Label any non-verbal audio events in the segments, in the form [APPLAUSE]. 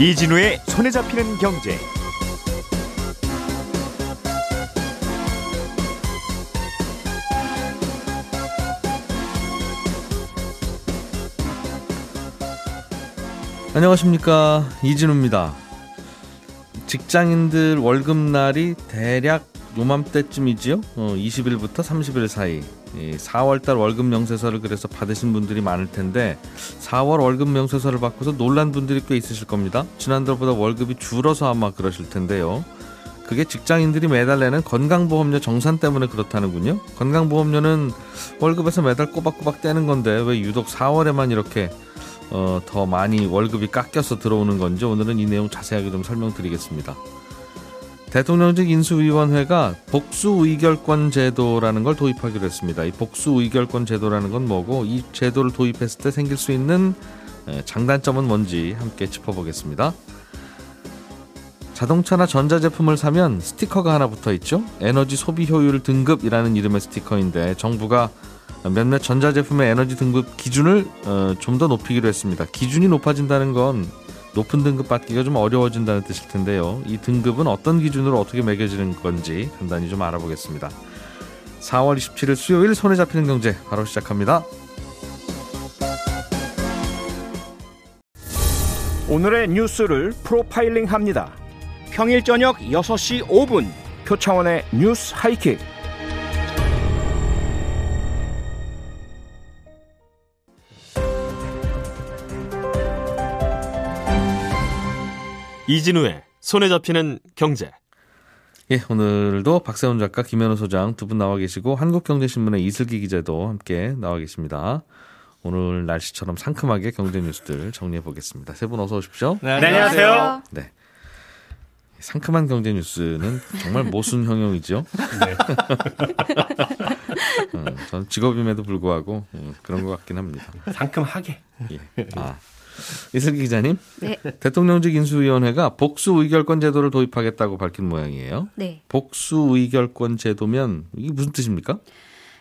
이진우의 손에 잡히는 경제. 안녕하십니까 이진우입니다. 직장인들 월급날이 대략 요맘때쯤이지요. 어, 20일부터 30일 사이 4월달 월급 명세서를 그래서 받으신 분들이 많을 텐데 4월 월급 명세서를 받고서 놀란 분들이 꽤 있으실 겁니다. 지난달보다 월급이 줄어서 아마 그러실 텐데요. 그게 직장인들이 매달 내는 건강보험료 정산 때문에 그렇다는군요. 건강보험료는 월급에서 매달 꼬박꼬박 떼는 건데 왜 유독 4월에만 이렇게 어, 더 많이 월급이 깎여서 들어오는 건지 오늘은 이 내용 자세하게 좀 설명드리겠습니다. 대통령직 인수위원회가 복수의결권 제도라는 걸 도입하기로 했습니다. 이 복수의결권 제도라는 건 뭐고 이 제도를 도입했을 때 생길 수 있는 장단점은 뭔지 함께 짚어보겠습니다. 자동차나 전자제품을 사면 스티커가 하나 붙어 있죠. 에너지 소비 효율 등급이라는 이름의 스티커인데 정부가 몇몇 전자제품의 에너지 등급 기준을 어, 좀더 높이기로 했습니다. 기준이 높아진다는 건 높은 등급 받기가 좀 어려워진다는 뜻일 텐데요. 이 등급은 어떤 기준으로 어떻게 매겨지는 건지 간단히 좀 알아보겠습니다. 4월 27일 수요일 손에 잡히는 경제 바로 시작합니다. 오늘의 뉴스를 프로파일링 합니다. 평일 저녁 6시 5분 표창원의 뉴스 하이킥. 이진우의 손에 잡히는 경제. 예, 오늘도 박세훈 작가, 김현우 소장 두 분 나와 계시고 한국경제신문의 이슬기 기자도 함께 나와 계십니다. 오늘 날씨처럼 상큼하게 경제 뉴스들 정리해 보겠습니다. 세 분 어서 오십시오. 네, 안녕하세요. 네. 상큼한 경제 뉴스는 정말 모순 형용이죠. 네. [LAUGHS] 어, 저는 직업임에도 불구하고 음, 그런 것 같긴 합니다. 상큼하게. 예. 아. 이슬기 기자님. 네. 대통령직 인수위원회가 복수 의결권 제도를 도입하겠다고 밝힌 모양이에요. 네. 복수 의결권 제도면 이게 무슨 뜻입니까?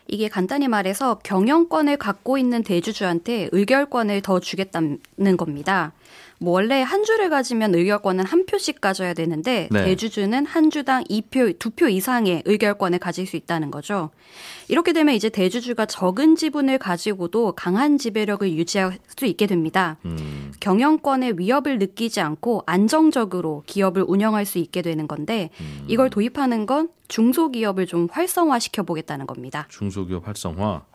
이게 간단히 말해서 경영권을 갖고 있는 대주주한테 의결권을 더 주겠다는 겁니다. 뭐 원래 한 주를 가지면 의결권은 한 표씩 가져야 되는데 네. 대주주는 한 주당 2표, 2표 이상의 의결권을 가질 수 있다는 거죠. 이렇게 되면 이제 대주주가 적은 지분을 가지고도 강한 지배력을 유지할 수 있게 됩니다. 음. 경영권의 위협을 느끼지 않고 안정적으로 기업을 운영할 수 있게 되는 건데 음. 이걸 도입하는 건 중소기업을 좀 활성화시켜 보겠다는 겁니다. 중소기업 활성화.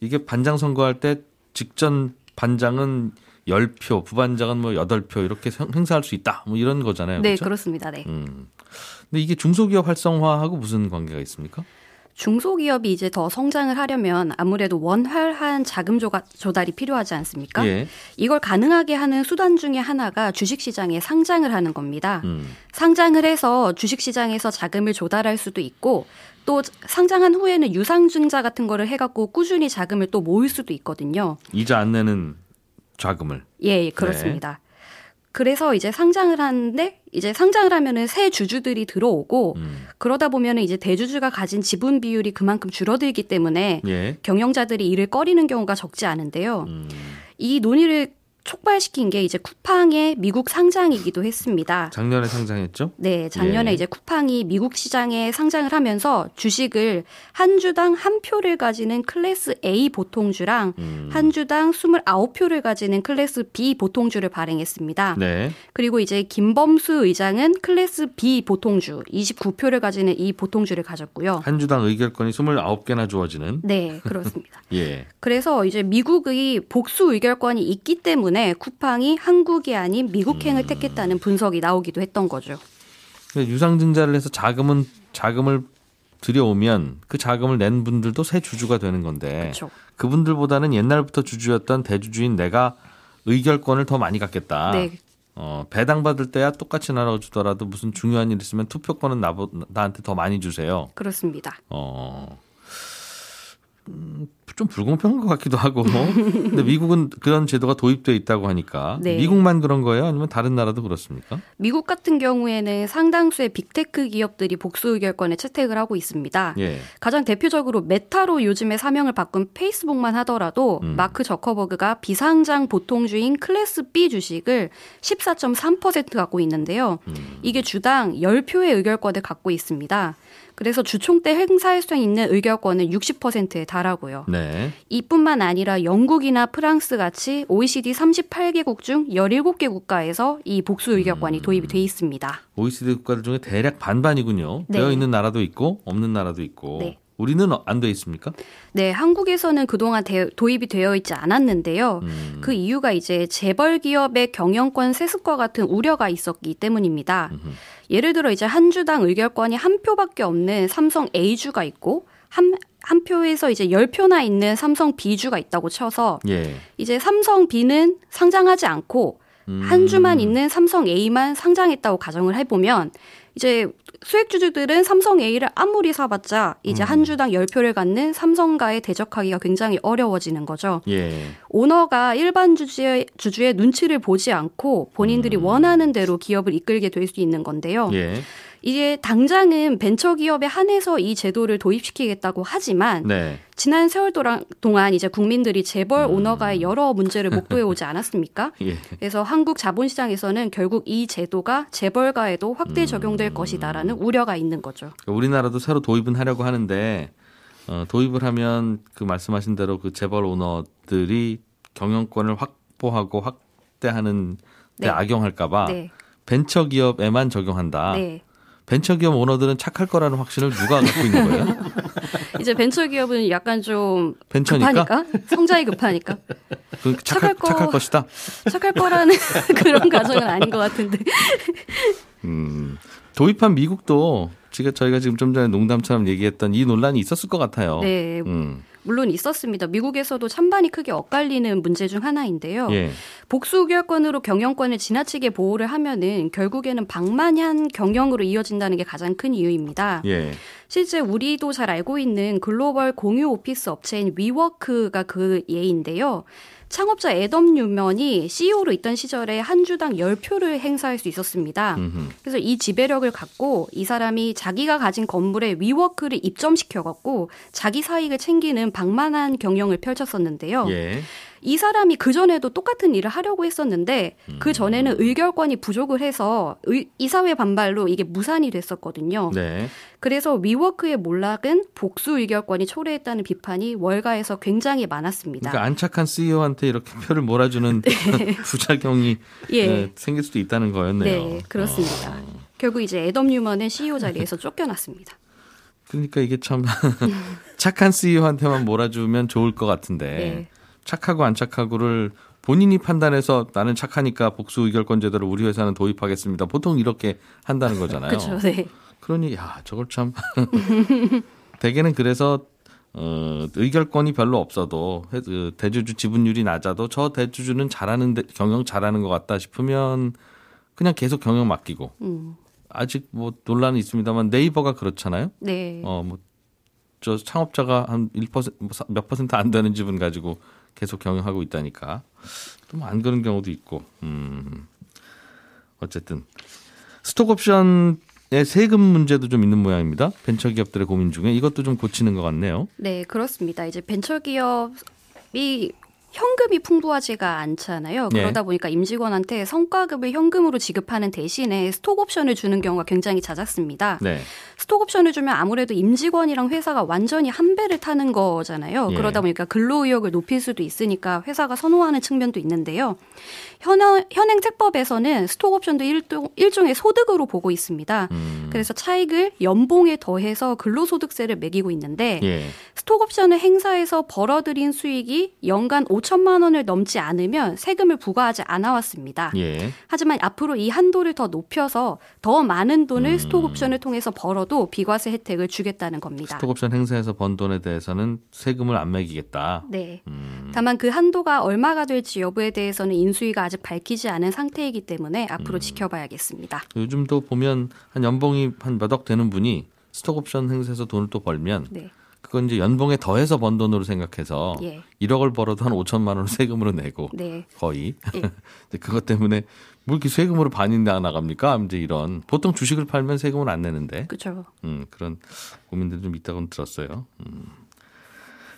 이게 반장 선거할 때 직전 반장은 10표, 부반장은 뭐 8표 이렇게 행사할 수 있다. 뭐 이런 거잖아요. 네, 그렇죠? 그렇습니다. 네. 음. 근데 이게 중소기업 활성화하고 무슨 관계가 있습니까? 중소기업이 이제 더 성장을 하려면 아무래도 원활한 자금 조달이 필요하지 않습니까? 예. 이걸 가능하게 하는 수단 중에 하나가 주식시장에 상장을 하는 겁니다. 음. 상장을 해서 주식시장에서 자금을 조달할 수도 있고 또 상장한 후에는 유상증자 같은 거를 해갖고 꾸준히 자금을 또 모을 수도 있거든요. 이자 안 내는 자금을. 예, 예 그렇습니다. 네. 그래서 이제 상장을 하는데 이제 상장을 하면은 새 주주들이 들어오고 음. 그러다 보면은 이제 대주주가 가진 지분 비율이 그만큼 줄어들기 때문에 예. 경영자들이 이를 꺼리는 경우가 적지 않은데요. 음. 이 논의를 촉발시킨 게 이제 쿠팡의 미국 상장이기도 했습니다. 작년에 상장했죠? 네, 작년에 예. 이제 쿠팡이 미국 시장에 상장을 하면서 주식을 한 주당 한 표를 가지는 클래스 A 보통주랑 음. 한 주당 29표를 가지는 클래스 B 보통주를 발행했습니다. 네. 그리고 이제 김범수 의장은 클래스 B 보통주 29표를 가지는 이 보통주를 가졌고요. 한 주당 의결권이 29개나 주어지는 네, 그렇습니다. [LAUGHS] 예. 그래서 이제 미국의 복수 의결권이 있기 때문에 때문에 쿠팡이 한국이 아닌 미국행을 음. 택했다는 분석이 나오기도 했던 거죠. 유상증자를 해서 자금은 자금을 들여오면 그 자금을 낸 분들도 새 주주가 되는 건데 그렇죠. 그분들보다는 옛날부터 주주였던 대주주인 내가 의결권을 더 많이 갖겠다. 네. 어, 배당 받을 때야 똑같이 나눠주더라도 무슨 중요한 일 있으면 투표권은 나, 나한테 더 많이 주세요. 그렇습니다. 어. 음, 좀 불공평한 것 같기도 하고. 근데 미국은 그런 제도가 도입돼 있다고 하니까 네. 미국만 그런 거예요? 아니면 다른 나라도 그렇습니까? 미국 같은 경우에는 상당수의 빅테크 기업들이 복수 의결권에 채택을 하고 있습니다. 예. 가장 대표적으로 메타로 요즘에 사명을 바꾼 페이스북만 하더라도 음. 마크 저커버그가 비상장 보통주인 클래스 B 주식을 14.3% 갖고 있는데요. 음. 이게 주당 10표의 의결권을 갖고 있습니다. 그래서 주총 때 행사할 수 있는 의결권은 60%에 달하고요. 네. 이뿐만 아니라 영국이나 프랑스 같이 OECD 38개국 중 17개 국가에서 이 복수 의결권이 음. 도입이 돼 있습니다. OECD 국가들 중에 대략 반반이군요. 네. 되어 있는 나라도 있고 없는 나라도 있고. 네. 우리는 안 돼 있습니까? 네, 한국에서는 그동안 대, 도입이 되어 있지 않았는데요. 음. 그 이유가 이제 재벌 기업의 경영권 세습과 같은 우려가 있었기 때문입니다. 음흠. 예를 들어 이제 한 주당 의결권이 한 표밖에 없는 삼성 A주가 있고 한, 한 표에서 이제 열표나 있는 삼성 B주가 있다고 쳐서 예. 이제 삼성 B는 상장하지 않고 음. 한 주만 있는 삼성 A만 상장했다고 가정을 해보면 이제 수액주주들은 삼성 A를 아무리 사봤자 이제 음. 한 주당 10표를 갖는 삼성과의 대적하기가 굉장히 어려워지는 거죠. 예. 오너가 일반 주주의, 주주의 눈치를 보지 않고 본인들이 음. 원하는 대로 기업을 이끌게 될 수 있는 건데요. 예. 이게 당장은 벤처기업에 한해서 이 제도를 도입시키겠다고 하지만 네. 지난 세월 동안 이제 국민들이 재벌 음. 오너가의 여러 문제를 목도해 오지 않았습니까? [LAUGHS] 예. 그래서 한국 자본시장에서는 결국 이 제도가 재벌가에도 확대 적용될 음. 것이다라는 우려가 있는 거죠. 우리나라도 새로 도입은 하려고 하는데 어, 도입을 하면 그 말씀하신 대로 그 재벌 오너들이 경영권을 확보하고 확대하는 데 네. 악용할까봐 네. 벤처 기업에만 적용한다. 네. 벤처기업 오너들은 착할 거라는 확신을 누가 갖고 있는 거예요? [LAUGHS] 이제 벤처기업은 약간 좀 벤처니까? 급하니까 성장이 급하니까 그 착할, 착할, 거, 착할 것이다. 착할 거라는 [LAUGHS] 그런 가정은 아닌 것 같은데. [LAUGHS] 음, 도입한 미국도 지금 저희가 지금 좀 전에 농담처럼 얘기했던 이 논란이 있었을 것 같아요. 네. 음. 물론 있었습니다. 미국에서도 찬반이 크게 엇갈리는 문제 중 하나인데요. 예. 복수 의결권으로 경영권을 지나치게 보호를 하면은 결국에는 방만한 경영으로 이어진다는 게 가장 큰 이유입니다. 예. 실제 우리도 잘 알고 있는 글로벌 공유 오피스 업체인 위워크가 그 예인데요. 창업자 애덤 뉴먼이 CEO로 있던 시절에 한 주당 10표를 행사할 수 있었습니다. 음흠. 그래서 이 지배력을 갖고 이 사람이 자기가 가진 건물에 위워크를 입점시켜 갖고 자기 사익을 챙기는 방만한 경영을 펼쳤었는데요. 예. 이 사람이 그 전에도 똑같은 일을 하려고 했었는데 그 음. 그 전에는 의결권이 부족을 해서 의, 이사회 반발로 이게 무산이 됐었거든요. 네. 그래서 위워크의 몰락은 복수 의결권이 초래했다는 비판이 월가에서 굉장히 많았습니다. 그러니까 안착한 CEO한테 이렇게 표를 몰아주는 네. [LAUGHS] 부작용이 예. 네, 생길 수도 있다는 거였네요. 네, 그렇습니다. 어. 결국 이제 애덤 뉴먼은 CEO 자리에서 쫓겨났습니다. 그러니까 이게 참 [LAUGHS] 착한 CEO한테만 몰아주면 좋을 것 같은데 네. 착하고 안 착하고를 본인이 판단해서 나는 착하니까 복수 의결권 제도를 우리 회사는 도입하겠습니다. 보통 이렇게 한다는 거잖아요. 그렇죠. 네. 그러니 야 저걸 참 [LAUGHS] 대개는 그래서 어, 의결권이 별로 없어도 그 대주주 지분율이 낮아도 저 대주주는 잘하는 데, 경영 잘하는 것 같다 싶으면 그냥 계속 경영 맡기고 음. 아직 뭐 논란이 있습니다만 네이버가 그렇잖아요. 네. 어뭐 저 창업자가 한 1%, 몇 퍼센트 안 되는 지분 가지고 계속 경영하고 있다니까 좀 안 그런 경우도 있고 음 어쨌든 스톡옵션의 세금 문제도 좀 있는 모양입니다. 벤처기업들의 고민 중에 이것도 좀 고치는 것 같네요. 네, 그렇습니다. 이제 벤처기업이 현금이 풍부하지가 않잖아요. 네. 그러다 보니까 임직원한테 성과급을 현금으로 지급하는 대신에 스톡옵션을 주는 경우가 굉장히 잦았습니다. 네. 스톡옵션을 주면 아무래도 임직원이랑 회사가 완전히 한 배를 타는 거잖아요. 예. 그러다 보니까 근로의욕을 높일 수도 있으니까 회사가 선호하는 측면도 있는데요. 현행, 현행 세법에서는 스톡옵션도 일종, 일종의 소득으로 보고 있습니다. 음. 그래서 차익을 연봉에 더해서 근로소득세를 매기고 있는데 예. 스톡옵션을 행사해서 벌어들인 수익이 연간 5천만 원을 넘지 않으면 세금을 부과하지 않아 왔습니다. 예. 하지만 앞으로 이 한도를 더 높여서 더 많은 돈을 음. 스톡옵션을 통해서 벌어도 비과세 혜택을 주겠다는 겁니다. 스톡옵션 행사에서 번 돈에 대해서는 세금을 안 매기겠다. 네. 음. 다만 그 한도가 얼마가 될지 여부에 대해서는 인수위가 아직 밝히지 않은 상태이기 때문에 앞으로 음. 지켜봐야겠습니다. 요즘도 보면 한 연봉이 한 몇 억 되는 분이 스톡옵션 행사에서 돈을 또 벌면 네. 그건 이제 연봉에 더해서 번 돈으로 생각해서 예. 1억을 벌어도 한 5천만 원을 세금으로 내고 네. 거의 예. [LAUGHS] 그것 때문에 뭐 이렇게 세금으로 반이 나갑니까? 이제 이런 보통 주식을 팔면 세금을 안 내는데 그렇죠. 음, 그런 고민들 좀 있다고 들었어요. 음.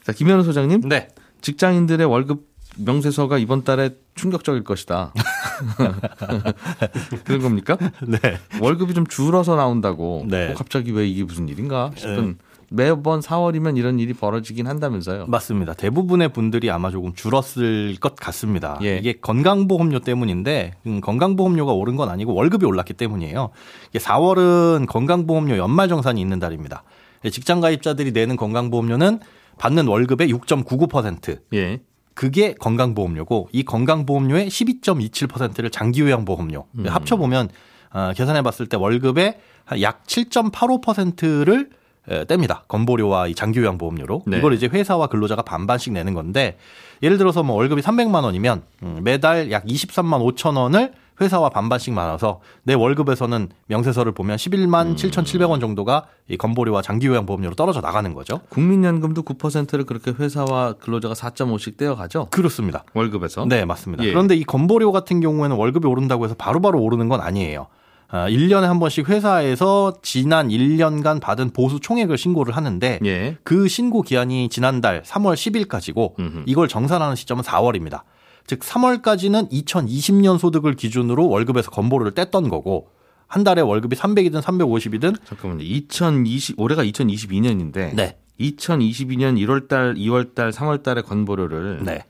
자 김현우 소장님, 네. 직장인들의 월급 명세서가 이번 달에 충격적일 것이다. [LAUGHS] 그런 겁니까? 네. 월급이 좀 줄어서 나온다고. 네. 어, 갑자기 왜 이게 무슨 일인가 싶은. 네. 매번 4월이면 이런 일이 벌어지긴 한다면서요. 맞습니다. 대부분의 분들이 아마 조금 줄었을 것 같습니다. 예. 이게 건강보험료 때문인데 음, 건강보험료가 오른 건 아니고 월급이 올랐기 때문이에요. 이게 4월은 건강보험료 연말정산이 있는 달입니다. 직장 가입자들이 내는 건강보험료는 받는 월급의 6.99%. 예. 그게 건강보험료고 이 건강보험료의 12.27%를 장기요양보험료 음. 합쳐보면 어, 계산해봤을 때 월급의 약 7.85%를 뗍니다. 건보료와 이 장기요양보험료로. 네. 이걸 이제 회사와 근로자가 반반씩 내는 건데 예를 들어서 뭐 월급이 300만 원이면 음, 매달 약 23만 5천 원을 회사와 반반씩 많아서 내 월급에서는 명세서를 보면 11만 음. 7,700원 정도가 이 건보료와 장기요양 보험료로 떨어져 나가는 거죠. 국민연금도 9%를 그렇게 회사와 근로자가 4.5씩 떼어가죠? 그렇습니다. 월급에서? 네, 맞습니다. 예. 그런데 이 건보료 같은 경우에는 월급이 오른다고 해서 바로바로 바로 오르는 건 아니에요. 1년에 아, 한 번씩 회사에서 지난 1년간 받은 보수 총액을 신고를 하는데 예. 그 신고 기한이 지난달 3월 10일까지고 음흠. 이걸 정산하는 시점은 4월입니다. 즉 3월까지는 2020년 소득을 기준으로 월급에서 건보료를 뗐던 거고 한 달에 월급이 300이든 350이든 잠깐만요. 2020 올해가 2022년인데 네. 2022년 1월 달, 2월 달, 3월 달에 건보료를 네.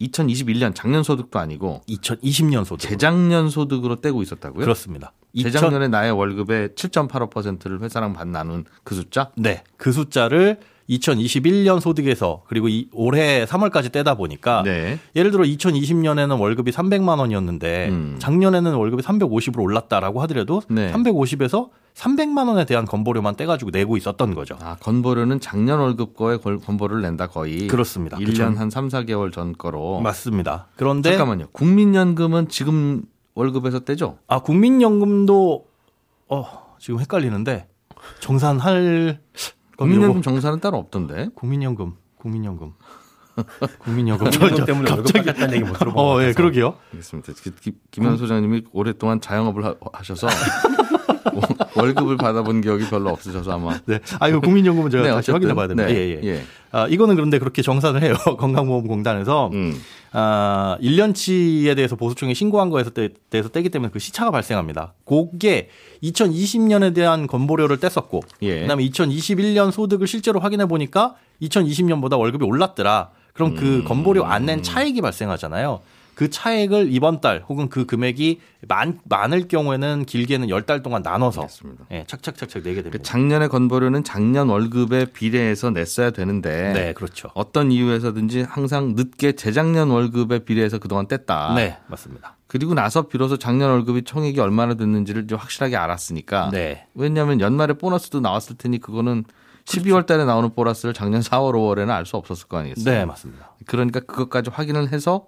2021년 작년 소득도 아니고 2020년 소득 재작년 소득으로 떼고 있었다고요? 그렇습니다. 재작년에 나의 월급의 7.85%를 회사랑 반 나눈 그 숫자? 네. 그 숫자를 2021년 소득에서 그리고 이 올해 3월까지 떼다 보니까 네. 예를 들어 2020년에는 월급이 300만 원이었는데 음. 작년에는 월급이 350으로 올랐다라고 하더라도 네. 350에서 300만 원에 대한 건보료만 떼가지고 내고 있었던 거죠. 아, 건보료는 작년 월급 거에 건보료를 낸다 거의. 그렇습니다. 1년 그렇죠. 한 3, 4개월 전 거로. 맞습니다. 그런데 잠깐만요. 국민연금은 지금 월급에서 떼죠? 아, 국민연금도 어, 지금 헷갈리는데 정산할 국민연금 정산은 따로 없던데. 국민연금, 국민연금. [LAUGHS] 국민연금. 저, 때문에 갑자기 했다는 얘기 못 들어본 어, 예, 그러게요. 알겠습니다. 김현 소장님이 오랫동안 자영업을 하, 셔서 [LAUGHS] 월급을 받아본 기억이 별로 없으셔서 아마. 네. 아, 이거 국민연금은 제가 네, 다시 확인해 봐야 됩니다. 네. 예, 예. 예. 아, 이거는 그런데 그렇게 정산을 해요. [LAUGHS] 건강보험공단에서. 음. 아, 1년치에 대해서 보수청에 신고한 거에 대해서 떼기 때문에 그 시차가 발생합니다. 그게 2020년에 대한 건보료를 뗐었고, 예. 그 다음에 2021년 소득을 실제로 확인해 보니까 2020년보다 월급이 올랐더라. 그럼 그 음. 건보료 안 낸 차익이 발생하잖아요. 그 차액을 이번 달 혹은 그 금액이 많, 많을 경우에는 길게는 10달 동안 나눠서 예, 착착착착 내게 됩니다. 그 작년의 건보료는 작년 월급에 비례해서 냈어야 되는데 네, 그렇죠. 어떤 이유에서든지 항상 늦게 재작년 월급에 비례해서 그동안 뗐다. 네, 맞습니다. 그리고 나서 비로소 작년 월급이 총액이 얼마나 됐는지를 좀 확실하게 알았으니까. 네. 왜냐하면 연말에 보너스도 나왔을 테니 그거는 그렇죠. 12월 달에 나오는 보너스를 작년 4월, 5월에는 알 수 없었을 거 아니겠어요? 네, 맞습니다. 그러니까 그것까지 확인을 해서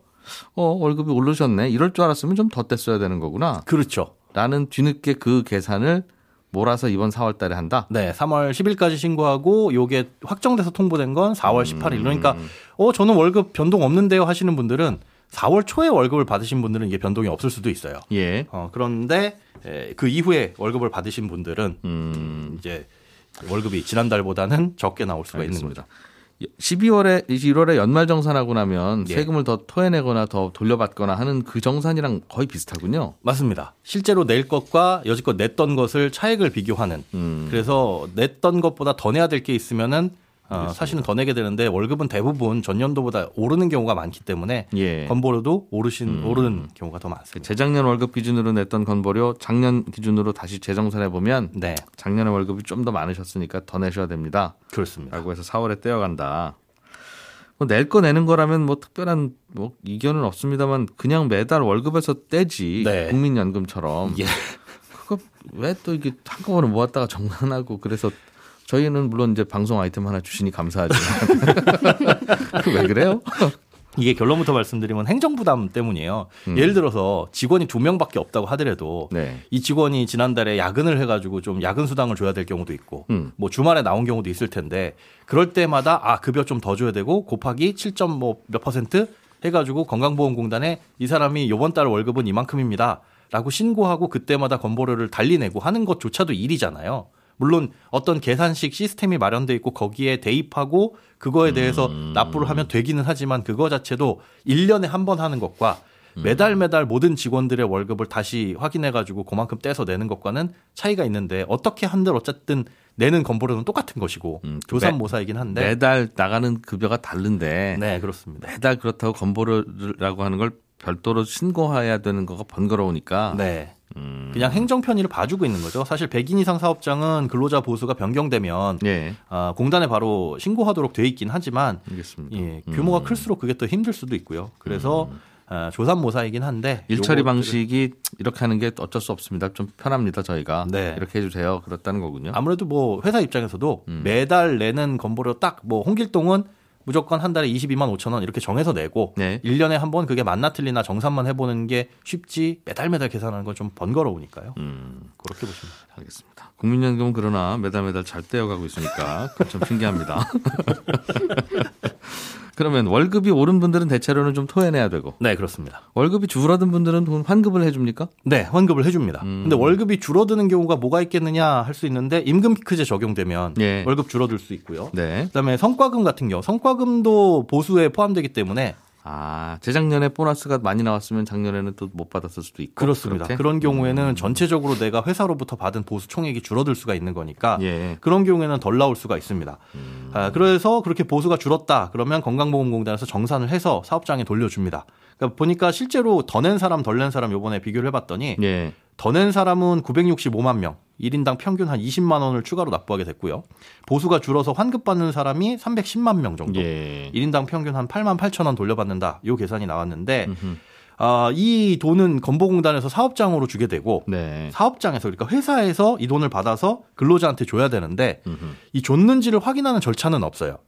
어, 월급이 오르셨네. 이럴 줄 알았으면 좀 더 뗐어야 되는 거구나. 그렇죠. 나는 뒤늦게 그 계산을 몰아서 이번 4월 달에 한다? 네, 3월 10일까지 신고하고 요게 확정돼서 통보된 건 4월 18일. 그러니까 어, 저는 월급 변동 없는데요 하시는 분들은 4월 초에 월급을 받으신 분들은 이게 변동이 없을 수도 있어요. 예. 어, 그런데 에, 그 이후에 월급을 받으신 분들은 음. 이제 월급이 지난달보다는 적게 나올 수가 알겠습니다. 있는 거죠. 12월에 1월에 연말 정산하고 나면 예. 세금을 더 토해내거나 더 돌려받거나 하는 그 정산이랑 거의 비슷하군요. 맞습니다. 실제로 낼 것과 여지껏 냈던 것을 차액을 비교하는. 음. 그래서 냈던 것보다 더 내야 될 게 있으면은 어, 사실은 더 내게 되는데 월급은 대부분 전년도보다 오르는 경우가 많기 때문에 예. 건보료도 오르신 음. 오르는 경우가 더 많습니다. 재작년 월급 기준으로 냈던 건보료 작년 기준으로 다시 재정산해 보면 네. 작년에 월급이 좀 더 많으셨으니까 더 내셔야 됩니다. 그렇습니다. 라고 해서 4월에 떼어간다. 뭐 낼 거 내는 거라면 뭐 특별한 뭐 이견은 없습니다만 그냥 매달 월급에서 떼지 네. 국민연금처럼 예. 그거 왜 또 이게 한꺼번에 모았다가 정산하고 그래서 저희는 물론 이제 방송 아이템 하나 주시니 감사하지만 [LAUGHS] 왜 그래요? 이게 결론부터 말씀드리면 행정 부담 때문이에요. 음. 예를 들어서 직원이 두 명밖에 없다고 하더라도 네. 이 직원이 지난달에 야근을 해가지고 좀 야근 수당을 줘야 될 경우도 있고 음. 뭐 주말에 나온 경우도 있을 텐데 그럴 때마다 아 급여 좀 더 줘야 되고 곱하기 7점 뭐 몇 퍼센트 해가지고 건강보험공단에 이 사람이 요번 달 월급은 이만큼입니다. 라고 신고하고 그때마다 건보료를 달리 내고 하는 것조차도 일이잖아요. 물론 어떤 계산식 시스템이 마련돼 있고 거기에 대입하고 그거에 대해서 음. 납부를 하면 되기는 하지만 그거 자체도 1년에 한 번 하는 것과 음. 매달 매달 모든 직원들의 월급을 다시 확인해 가지고 그만큼 떼서 내는 것과는 차이가 있는데 어떻게 한들 어쨌든 내는 건보료는 똑같은 것이고 음, 그 조산모사이긴 한데 매달 나가는 급여가 다른데 네 그렇습니다. 매달 그렇다고 건보료라고 하는 걸 별도로 신고해야 되는 거가 번거로우니까 네. 음. 그냥 행정 편의를 봐주고 있는 거죠. 사실 100인 이상 사업장은 근로자 보수가 변경되면 예. 아, 공단에 바로 신고하도록 돼 있긴 하지만 알겠습니다. 예, 규모가 음. 클수록 그게 더 힘들 수도 있고요. 그래서 음. 아, 조산모사이긴 한데 일처리 방식이 이렇게 하는 게 어쩔 수 없습니다. 좀 편합니다. 저희가 네. 이렇게 해주세요. 그렇다는 거군요. 아무래도 뭐 회사 입장에서도 음. 매달 내는 건보료 딱 뭐 홍길동은 무조건 한 달에 22만 5천 원 이렇게 정해서 내고 네. 1년에 한 번 그게 맞나 틀리나 정산만 해보는 게 쉽지 매달 매달 계산하는 건 좀 번거로우니까요. 음. 그렇게 보시면 알겠습니다. 국민연금 그러나 매달 매달 잘 떼어가고 있으니까 좀 신기합니다. [LAUGHS] 그러면 월급이 오른 분들은 대체로는 좀 토해내야 되고. 네, 그렇습니다. 월급이 줄어든 분들은 돈 환급을 해줍니까? 네, 환급을 해줍니다. 음. 근데 월급이 줄어드는 경우가 뭐가 있겠느냐 할 수 있는데 임금 피크제 적용되면 네. 월급 줄어들 수 있고요. 네. 그다음에 성과금 같은 경우 성과금도 보수에 포함되기 때문에 아, 재작년에 보너스가 많이 나왔으면 작년에는 또 못 받았을 수도 있고. 그렇습니다. 그렇게? 그런 경우에는 음. 전체적으로 내가 회사로부터 받은 보수 총액이 줄어들 수가 있는 거니까 예. 그런 경우에는 덜 나올 수가 있습니다. 음. 아, 그래서 그렇게 보수가 줄었다. 그러면 건강보험공단에서 정산을 해서 사업장에 돌려줍니다. 그러니까 보니까 실제로 더 낸 사람 덜 낸 사람 요번에 비교를 해봤더니 예. 더 낸 사람은 965만 명, 1인당 평균 한 20만 원을 추가로 납부하게 됐고요. 보수가 줄어서 환급 받는 사람이 310만 명 정도. 예. 1인당 평균 한 8만 8천 원 돌려받는다. 요 계산이 나왔는데 아, 이 돈은 건보공단에서 사업장으로 주게 되고 네. 사업장에서 그러니까 회사에서 이 돈을 받아서 근로자한테 줘야 되는데 음흠. 이 줬는지를 확인하는 절차는 없어요.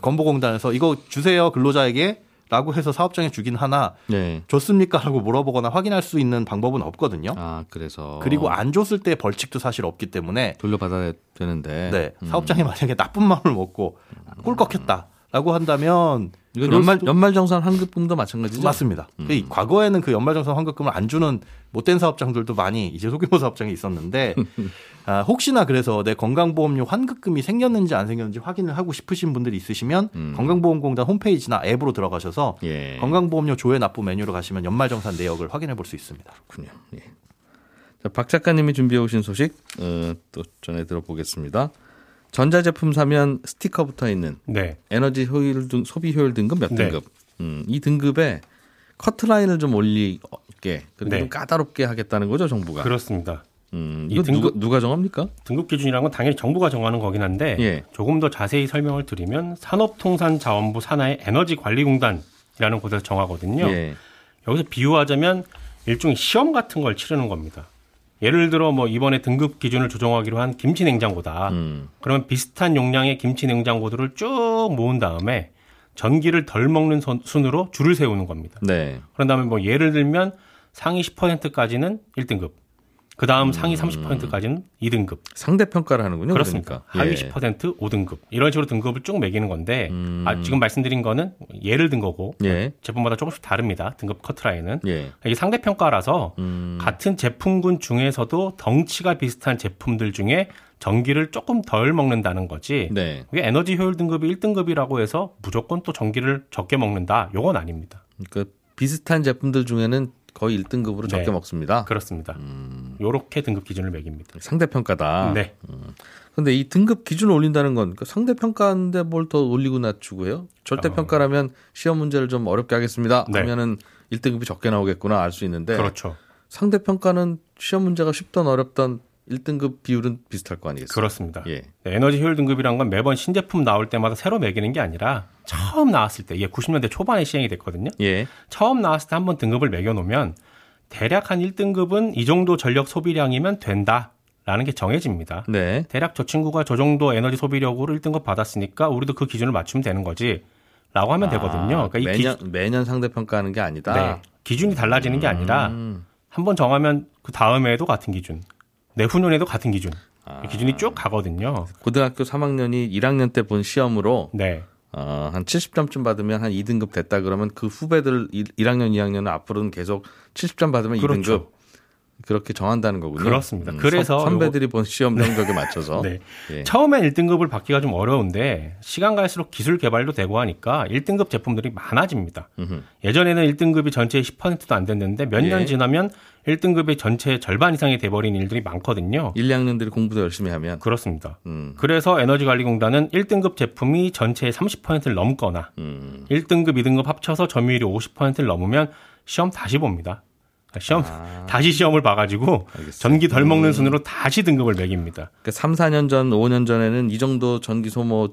건보공단에서 이거 주세요 근로자에게 라고 해서 사업장에 주긴 하나 네. 줬습니까? 라고 물어보거나 확인할 수 있는 방법은 없거든요. 아, 그래서. 그리고 안 줬을 때 벌칙도 사실 없기 때문에. 돌려받아야 되는데. 네. 음. 사업장이 만약에 나쁜 마음을 먹고 꿀꺽했다. 라고 한다면 이건 연말 연말정산 환급금도 마찬가지죠. 맞습니다. 음. 과거에는 그 연말정산 환급금을 안 주는 못된 사업장들도 많이 이제 소규모 [LAUGHS] 사업장이 있었는데 [LAUGHS] 아, 혹시나 그래서 내 건강보험료 환급금이 생겼는지 안 생겼는지 확인을 하고 싶으신 분들이 있으시면 음. 건강보험공단 홈페이지나 앱으로 들어가셔서 예. 건강보험료 조회 납부 메뉴로 가시면 연말정산 내역을 확인해 볼 수 있습니다. 그렇군요. 예. 자, 박 작가님이 준비해 오신 소식 어, 또 전해 들어보겠습니다. 전자제품 사면 스티커 붙어 있는 네. 에너지 효율 등 소비 효율 등급 몇 네. 등급. 음, 이 등급에 커트라인을 좀 올리게 그리고 네. 좀 까다롭게 하겠다는 거죠 정부가. 그렇습니다. 음, 이 등급, 누가, 누가 정합니까? 등급 기준이라는 건 당연히 정부가 정하는 거긴 한데 예. 조금 더 자세히 설명을 드리면 산업통상자원부 산하의 에너지관리공단이라는 곳에서 정하거든요. 예. 여기서 비유하자면 일종의 시험 같은 걸 치르는 겁니다. 예를 들어 뭐 이번에 등급 기준을 조정하기로 한 김치 냉장고다. 음. 그러면 비슷한 용량의 김치 냉장고들을 쭉 모은 다음에 전기를 덜 먹는 순으로 줄을 세우는 겁니다. 네. 그런 다음에 뭐 예를 들면 상위 10%까지는 1등급, 그 다음 음. 상위 30%까지는 2등급. 상대평가를 하는군요. 그렇습니까? 그러니까. 하위 예. 10% 5등급. 이런 식으로 등급을 쭉 매기는 건데, 음. 아, 지금 말씀드린 거는 예를 든 거고, 예. 제품마다 조금씩 다릅니다. 등급 커트라인은. 예. 이게 상대평가라서, 음. 같은 제품군 중에서도 덩치가 비슷한 제품들 중에 전기를 조금 덜 먹는다는 거지. 네. 그게 에너지 효율 등급이 1등급이라고 해서 무조건 또 전기를 적게 먹는다. 요건 아닙니다. 그러니까 비슷한 제품들 중에는 거의 1등급으로 네. 적게 먹습니다. 그렇습니다. 음. 요렇게 등급 기준을 매깁니다. 상대평가다. 네. 음. 근데 이 등급 기준을 올린다는 건그 상대평가인데 뭘 더 올리고 낮추고 해요? 절대평가라면 어. 시험 문제를 좀 어렵게 하겠습니다. 네. 하면은 1등급이 적게 나오겠구나 알 수 있는데. 그렇죠. 상대평가는 시험 문제가 쉽던 어렵던 1등급 비율은 비슷할 거 아니겠어요? 그렇습니다. 예. 네, 에너지 효율 등급이란 건 매번 신제품 나올 때마다 새로 매기는 게 아니라 처음 나왔을 때, 이게 90년대 초반에 시행이 됐거든요. 예. 처음 나왔을 때 한 번 등급을 매겨 놓으면 대략 한 1등급은 이 정도 전력 소비량이면 된다. 라는 게 정해집니다. 네. 대략 저 친구가 저 정도 에너지 소비력으로 1등급 받았으니까 우리도 그 기준을 맞추면 되는 거지. 라고 하면 아, 되거든요. 그러니까 매년, 기... 매년 상대평가하는 게 아니다. 네. 기준이 달라지는 게 아니라 음. 한번 정하면 그 다음에도 같은 기준, 내후년에도 같은 기준. 아. 기준이 쭉 가거든요. 고등학교 3학년이 1학년 때 본 시험으로 네. 어, 한 70점쯤 받으면 한 2등급 됐다 그러면 그 후배들 1 학년, 2학년은 앞으로는 계속 70점 받으면 그렇죠. 2등급. 그렇게 정한다는 거군요. 그렇습니다. 음, 그래서 선배들이 본 시험 성적에 맞춰서 [LAUGHS] 네. 예. 처음엔 1등급을 받기가 좀 어려운데 시간 갈수록 기술 개발도 되고 하니까 1등급 제품들이 많아집니다. 음흠. 예전에는 1등급이 전체의 10%도 안 됐는데 몇년 예. 지나면 1등급의 전체 절반 이상이 돼버린 일들이 많거든요. 1, 2학년들이 공부도 열심히 하면 그렇습니다. 음. 그래서 에너지관리공단은 1등급 제품이 전체의 30%를 넘거나 음. 1등급, 2등급 합쳐서 점유율이 50%를 넘으면 시험 다시 봅니다. 시험 아. 다시 시험을 봐가지고 알겠습니다. 전기 덜 먹는 음. 순으로 다시 등급을 매깁니다. 그러니까 3, 4년 전, 5년 전에는 이 정도 전기 소모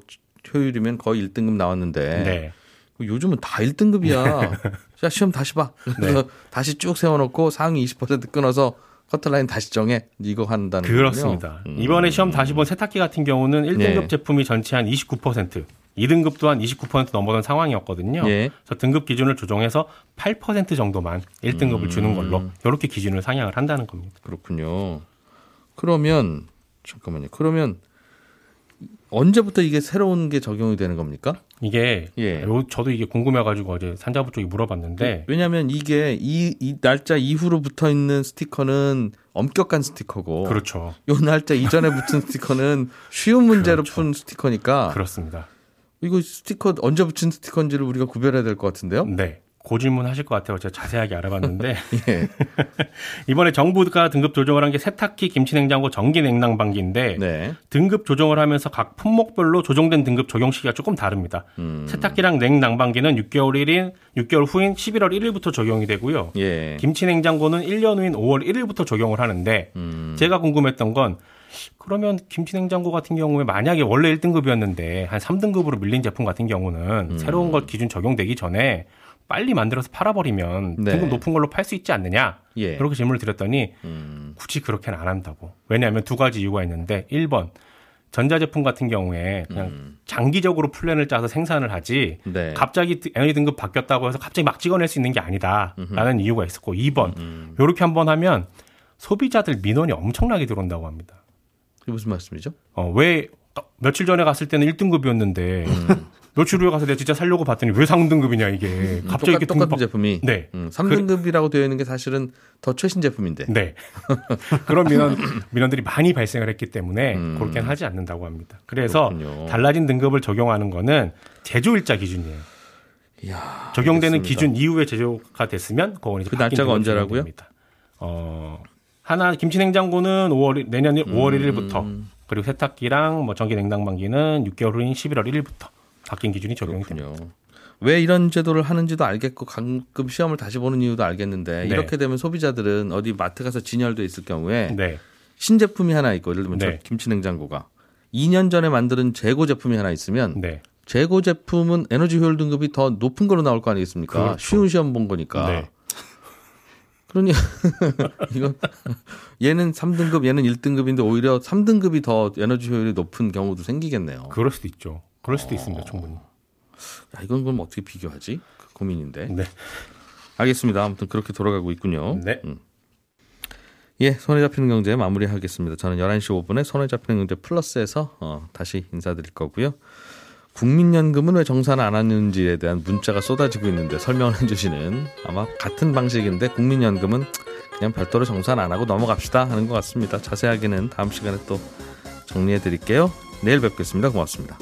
효율이면 거의 1등급 나왔는데 네. 요즘은 다 1등급이야. 자 시험 다시 봐. 그래서 네. 다시 쭉 세워놓고 상위 20% 끊어서 커트라인 다시 정해 이거 한다는 거요 그렇습니다. 음. 이번에 시험 다시 본 세탁기 같은 경우는 1등급 네. 제품이 전체 한 29%, 2등급 또한 29% 넘어선 상황이었거든요. 예. 그래서 등급 기준을 조정해서 8% 정도만 1등급을 음. 주는 걸로 이렇게 기준을 상향을 한다는 겁니다. 그렇군요. 그러면 잠깐만요. 그러면 언제부터 이게 새로운 게 적용이 되는 겁니까? 이게 예. 저도 이게 궁금해가지고 어제 산자부 쪽에 물어봤는데 왜냐하면 이게 이, 이 날짜 이후로 붙어 있는 스티커는 엄격한 스티커고 그렇죠. 요 날짜 이전에 붙은 [LAUGHS] 스티커는 쉬운 문제로 그렇죠. 푼 스티커니까 그렇습니다. 이거 스티커 언제 붙인 스티커인지를 우리가 구별해야 될 것 같은데요? 네. 고질문 하실 것 같아요. 제가 자세하게 알아봤는데 [LAUGHS] 예. [LAUGHS] 이번에 정부가 등급 조정을 한 게 세탁기, 김치냉장고, 전기냉난방기인데 네. 등급 조정을 하면서 각 품목별로 조정된 등급 적용 시기가 조금 다릅니다. 음. 세탁기랑 냉난방기는 6개월 1인 6개월 후인 11월 1일부터 적용이 되고요. 예. 김치냉장고는 1년 후인 5월 1일부터 적용을 하는데 음. 제가 궁금했던 건 그러면 김치 냉장고 같은 경우에 만약에 원래 1등급이었는데 한 3등급으로 밀린 제품 같은 경우는 음. 새로운 것 기준 적용되기 전에 빨리 만들어서 팔아버리면 네. 등급 높은 걸로 팔 수 있지 않느냐 예. 그렇게 질문을 드렸더니 음. 굳이 그렇게는 안 한다고 왜냐하면 두 가지 이유가 있는데 1번 전자제품 같은 경우에 그냥 음. 장기적으로 플랜을 짜서 생산을 하지 네. 갑자기 에너지 등급 바뀌었다고 해서 갑자기 막 찍어낼 수 있는 게 아니다라는 이유가 있었고 2번 음. 이렇게 한번 하면 소비자들 민원이 엄청나게 들어온다고 합니다. 무슨 말씀이죠? 어, 왜 며칠 전에 갔을 때는 1등급이었는데 음. 며칠 후에 가서 내가 진짜 살려고 봤더니 왜 상등급이냐 이게 음, 갑자기 똑같, 똑같은 등급... 제품이 네 음, 3등급이라고 되어 있는 게 사실은 더 최신 제품인데 네 [LAUGHS] 그런 민원 [LAUGHS] 민원들이 많이 발생을 했기 때문에 음. 그렇게는 하지 않는다고 합니다. 그래서 그렇군요. 달라진 등급을 적용하는 거는 제조일자 기준이에요. 이야, 적용되는 알겠습니다. 기준 이후에 제조가 됐으면 그건 그 날짜가 언제라고요? 어 하나 김치냉장고는 5월 내년 5월 1일부터 음. 그리고 세탁기랑 뭐 전기 냉장방기는 6개월 후인 11월 1일부터 바뀐 기준이 적용이 그렇군요. 됩니다. 왜 이런 제도를 하는지도 알겠고 가끔 시험을 다시 보는 이유도 알겠는데 네. 이렇게 되면 소비자들은 어디 마트 가서 진열돼 있을 경우에 네. 신제품이 하나 있고 예를 들면 네. 김치냉장고가 2년 전에 만든 재고 제품이 하나 있으면 네. 재고 제품은 에너지 효율 등급이 더 높은 걸로 나올 거 아니겠습니까? 그렇죠. 쉬운 시험 본 거니까. 네. 그러니 [LAUGHS] 이건 얘는 3등급 얘는 1등급인데 오히려 3등급이 더 에너지 효율이 높은 경우도 생기겠네요. 그럴 수도 있죠. 그럴 수도 어... 있습니다. 충분히. 야, 이건 그럼 어떻게 비교하지? 그 고민인데. 네. 알겠습니다. 아무튼 그렇게 돌아가고 있군요. 네. 음. 예, 손에 잡히는 경제 마무리하겠습니다. 저는 11시 5분에 손에 잡히는 경제 플러스에서 어, 다시 인사드릴 거고요. 국민연금은 왜 정산 안 하는지에 대한 문자가 쏟아지고 있는데 설명을 해주시는 아마 같은 방식인데 국민연금은 그냥 별도로 정산 안 하고 넘어갑시다 하는 것 같습니다. 자세하게는 다음 시간에 또 정리해 드릴게요. 내일 뵙겠습니다. 고맙습니다.